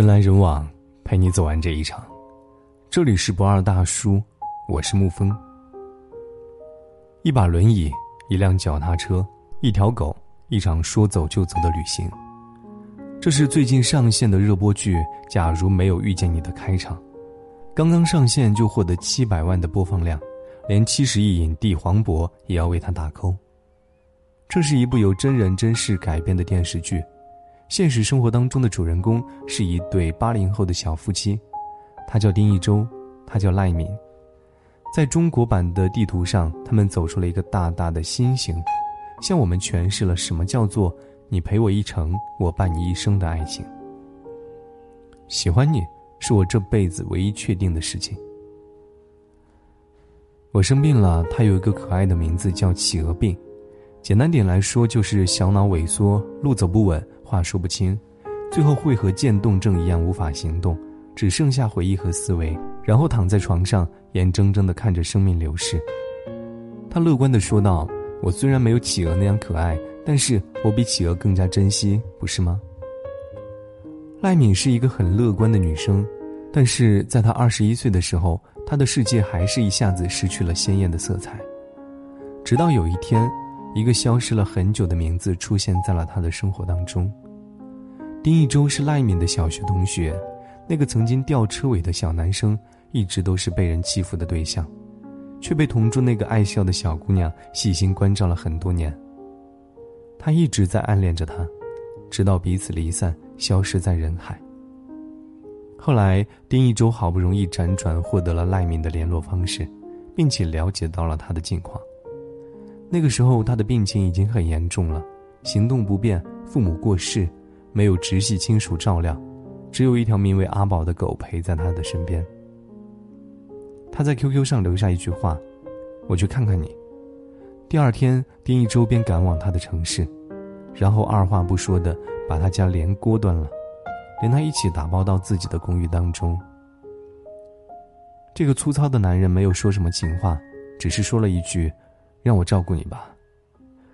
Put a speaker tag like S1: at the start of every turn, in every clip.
S1: 人来人往，陪你走完这一场。这里是不二大叔，我是沐风。一把轮椅，一辆脚踏车，一条狗，一场说走就走的旅行。这是最近上线的热播剧《假如没有遇见你》的开场，刚刚上线就获得七百万的播放量，连七十亿影帝黄渤也要为他打 call。这是一部由真人真事改编的电视剧。现实生活当中的主人公是一对八零后的小夫妻，他叫丁一周，他叫赖敏。在中国版的地图上，他们走出了一个大大的心形，向我们诠释了什么叫做“你陪我一程，我伴你一生”的爱情。喜欢你是我这辈子唯一确定的事情。我生病了，他有一个可爱的名字叫企鹅病，简单点来说就是小脑萎缩，路走不稳。话说不清，最后会和渐冻症一样无法行动，只剩下回忆和思维，然后躺在床上，眼睁睁地看着生命流逝。他乐观地说道：“我虽然没有企鹅那样可爱，但是我比企鹅更加珍惜，不是吗？”赖敏是一个很乐观的女生，但是在她二十一岁的时候，她的世界还是一下子失去了鲜艳的色彩。直到有一天。一个消失了很久的名字出现在了他的生活当中。丁一周是赖敏的小学同学，那个曾经吊车尾的小男生，一直都是被人欺负的对象，却被同桌那个爱笑的小姑娘细心关照了很多年。他一直在暗恋着她，直到彼此离散，消失在人海。后来，丁一周好不容易辗转获得了赖敏的联络方式，并且了解到了她的近况。那个时候，他的病情已经很严重了，行动不便，父母过世，没有直系亲属照料，只有一条名为阿宝的狗陪在他的身边。他在 QQ 上留下一句话：“我去看看你。”第二天，丁一周便赶往他的城市，然后二话不说的把他家连锅端了，连他一起打包到自己的公寓当中。这个粗糙的男人没有说什么情话，只是说了一句。让我照顾你吧，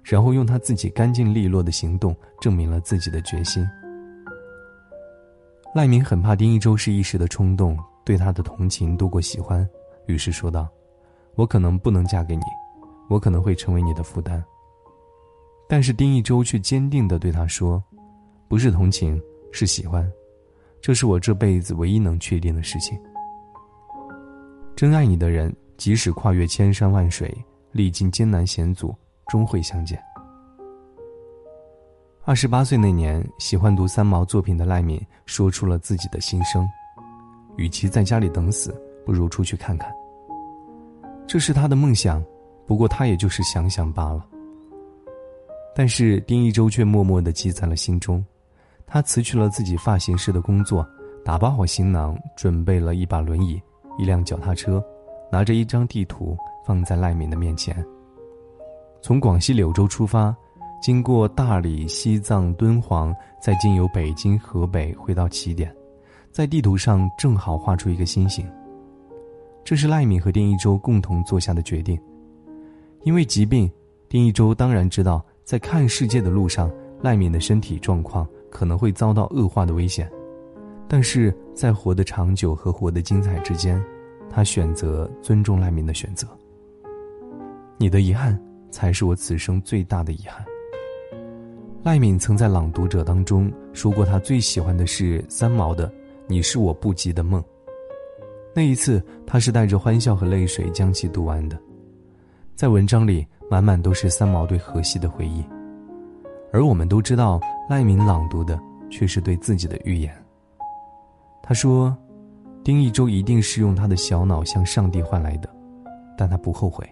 S1: 然后用他自己干净利落的行动证明了自己的决心。赖明很怕丁一周是一时的冲动，对他的同情多过喜欢，于是说道：“我可能不能嫁给你，我可能会成为你的负担。”但是丁一周却坚定地对他说：“不是同情，是喜欢，这是我这辈子唯一能确定的事情。真爱你的人，即使跨越千山万水。”历经艰难险阻，终会相见。二十八岁那年，喜欢读三毛作品的赖敏说出了自己的心声：与其在家里等死，不如出去看看。这是他的梦想，不过他也就是想想罢了。但是丁一周却默默的记在了心中。他辞去了自己发型师的工作，打包好行囊，准备了一把轮椅、一辆脚踏车，拿着一张地图。放在赖敏的面前。从广西柳州出发，经过大理、西藏、敦煌，再经由北京、河北回到起点，在地图上正好画出一个心形。这是赖敏和丁一周共同做下的决定。因为疾病，丁一周当然知道，在看世界的路上，赖敏的身体状况可能会遭到恶化的危险，但是在活得长久和活得精彩之间，他选择尊重赖敏的选择。你的遗憾，才是我此生最大的遗憾。赖敏曾在《朗读者》当中说过，他最喜欢的是三毛的《你是我不及的梦》。那一次，他是带着欢笑和泪水将其读完的。在文章里，满满都是三毛对荷西的回忆，而我们都知道，赖敏朗读的却是对自己的预言。他说：“丁一周一定是用他的小脑向上帝换来的，但他不后悔。”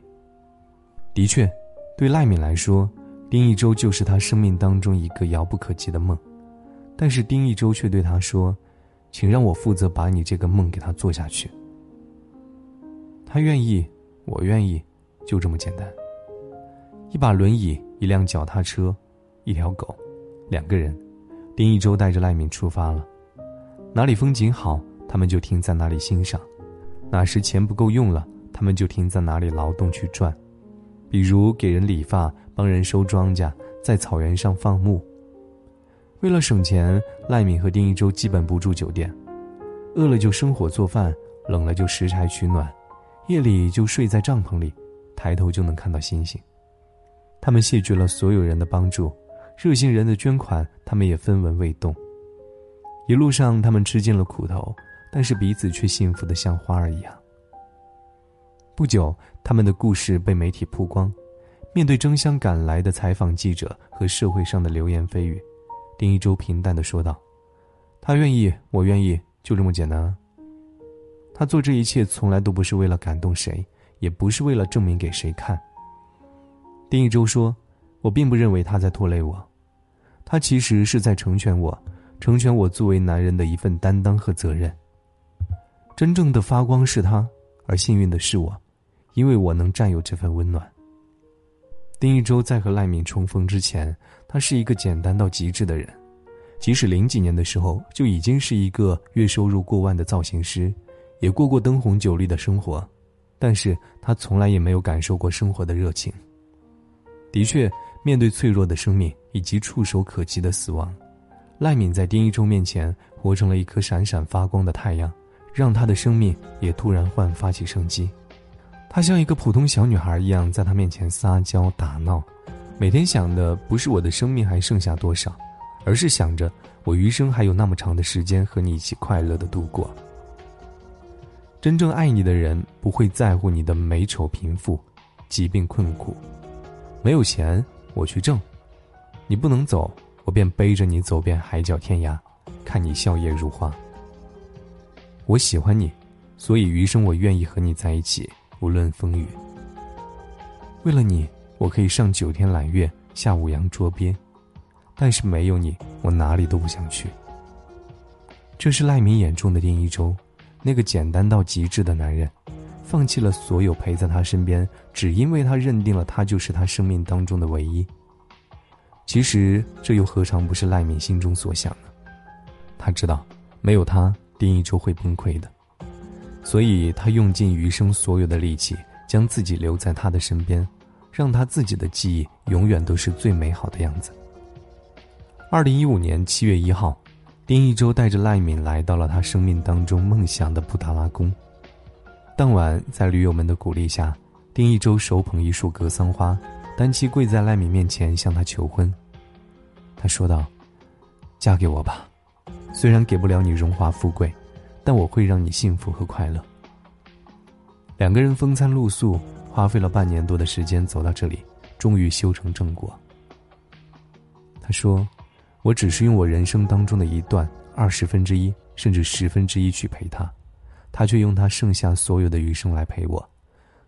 S1: 的确，对赖敏来说，丁一周就是他生命当中一个遥不可及的梦，但是丁一周却对他说：“请让我负责把你这个梦给他做下去。”他愿意，我愿意，就这么简单。一把轮椅，一辆脚踏车，一条狗，两个人，丁一周带着赖敏出发了。哪里风景好，他们就停在哪里欣赏；哪时钱不够用了，他们就停在哪里劳动去赚。比如给人理发，帮人收庄稼，在草原上放牧。为了省钱，赖敏和丁一周基本不住酒店，饿了就生火做饭，冷了就拾柴取暖，夜里就睡在帐篷里，抬头就能看到星星。他们谢绝了所有人的帮助，热心人的捐款，他们也分文未动。一路上，他们吃尽了苦头，但是彼此却幸福的像花儿一样。不久，他们的故事被媒体曝光，面对争相赶来的采访记者和社会上的流言蜚语。丁一周平淡的说道：“他愿意，我愿意，就这么简单。他做这一切从来都不是为了感动谁，也不是为了证明给谁看。”丁一周说：“我并不认为他在拖累我，他其实是在成全我，成全我作为男人的一份担当和责任。真正的发光是他，而幸运的是我，因为我能占有这份温暖。”丁一周在和赖敏重逢之前，他是一个简单到极致的人，即使零几年的时候就已经是一个月收入过万的造型师，也过过灯红酒绿的生活，但是他从来也没有感受过生活的热情。的确，面对脆弱的生命以及触手可及的死亡，赖敏在丁一周面前活成了一颗闪闪发光的太阳，让他的生命也突然焕发起生机。她像一个普通小女孩一样，在他面前撒娇打闹，每天想的不是我的生命还剩下多少，而是想着我余生还有那么长的时间和你一起快乐的度过。真正爱你的人不会在乎你的美丑贫富、疾病困苦，没有钱我去挣，你不能走，我便背着你走遍海角天涯，看你笑靥如花。我喜欢你，所以余生我愿意和你在一起。无论风雨，为了你，我可以上九天揽月，下五洋捉鳖，但是没有你，我哪里都不想去。这是赖明眼中的丁一周，那个简单到极致的男人，放弃了所有陪在他身边，只因为他认定了他就是他生命当中的唯一。其实这又何尝不是赖敏心中所想呢？他知道，没有他，丁一周会崩溃的。所以他用尽余生所有的力气，将自己留在他的身边，让他自己的记忆永远都是最美好的样子。二零一五年七月一号，丁一周带着赖敏来到了他生命当中梦想的布达拉宫。当晚，在驴友们的鼓励下，丁一周手捧一束格桑花，单膝跪在赖敏面前向她求婚。他说道：“嫁给我吧，虽然给不了你荣华富贵。”但我会让你幸福和快乐。两个人风餐露宿，花费了半年多的时间走到这里，终于修成正果。他说：“我只是用我人生当中的一段二十分之一，甚至十分之一去陪他，他却用他剩下所有的余生来陪我。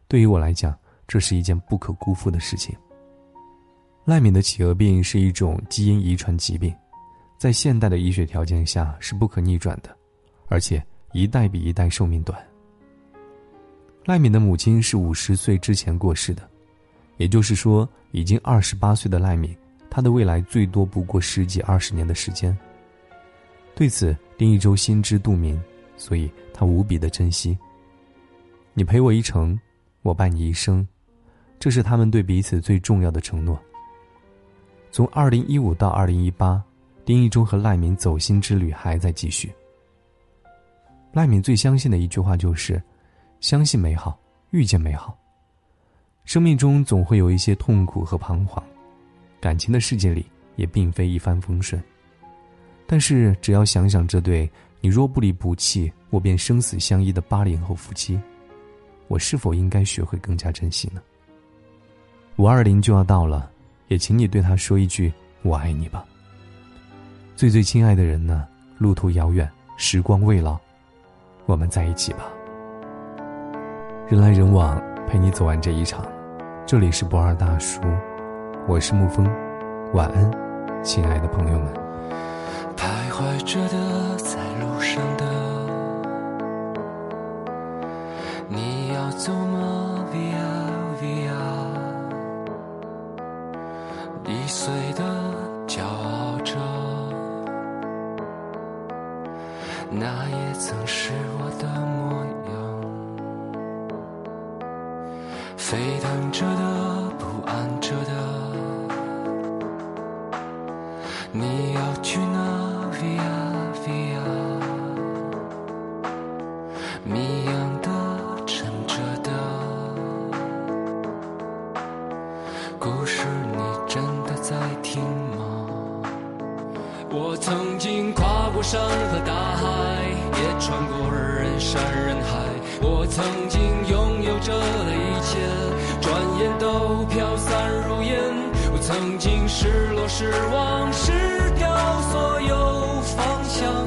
S1: 对于我来讲，这是一件不可辜负的事情。”赖敏的企鹅病是一种基因遗传疾病，在现代的医学条件下是不可逆转的。而且一代比一代寿命短。赖敏的母亲是五十岁之前过世的，也就是说，已经二十八岁的赖敏，她的未来最多不过十几二十年的时间。对此，丁一周心知肚明，所以他无比的珍惜。你陪我一程，我伴你一生，这是他们对彼此最重要的承诺。从二零一五到二零一八，丁一周和赖敏走心之旅还在继续。赖敏最相信的一句话就是：“相信美好，遇见美好。”生命中总会有一些痛苦和彷徨，感情的世界里也并非一帆风顺。但是，只要想想这对“你若不离不弃，我便生死相依”的八零后夫妻，我是否应该学会更加珍惜呢？五二零就要到了，也请你对他说一句“我爱你”吧。最最亲爱的人呢？路途遥远，时光未老。我们在一起吧，人来人往，陪你走完这一场。这里是不二大叔，我是沐风，晚安，亲爱的朋友们。
S2: 徘徊着的，在路上的，你要走吗？Via Via，易碎的，骄傲着。那也曾是我的模样，沸腾着的，不安着的，你过人山人海。我曾经拥有着的一切，转眼都飘散如烟。我曾经失落、失望、失掉所有方向，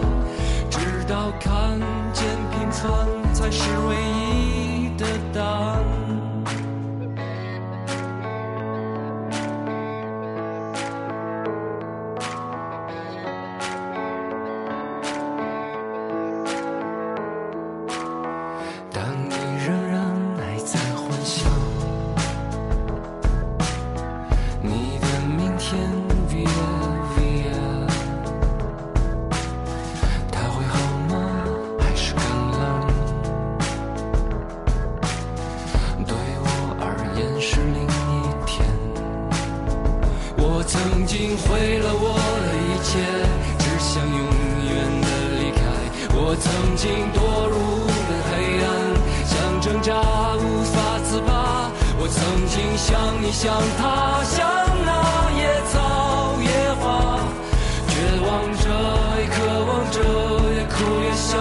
S2: 直到看见平凡才是唯一曾经毁了我的一切，只想永远的离开。我曾经堕入了黑暗，想挣扎无法自拔。我曾经像你像他，像那野草野花，绝望着也渴望着，也哭也笑，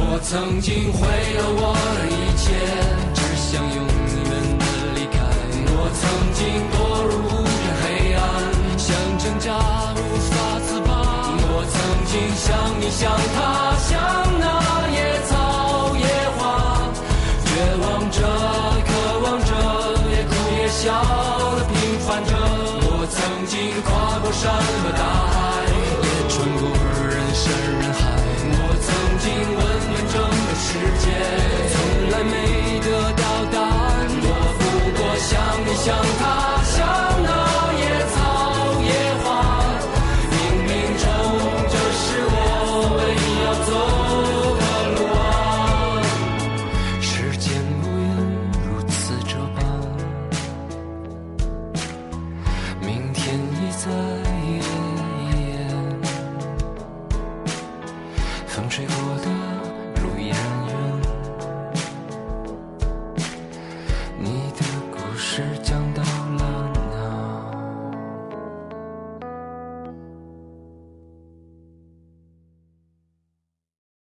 S2: 我曾经毁了我的一切，只想永远的离开。我曾经堕入无边黑暗，想挣扎无法自拔。我曾经像你像他，像那野草野花，绝望着，渴望着，也哭也笑的平凡着。我曾经跨过山和大海让他。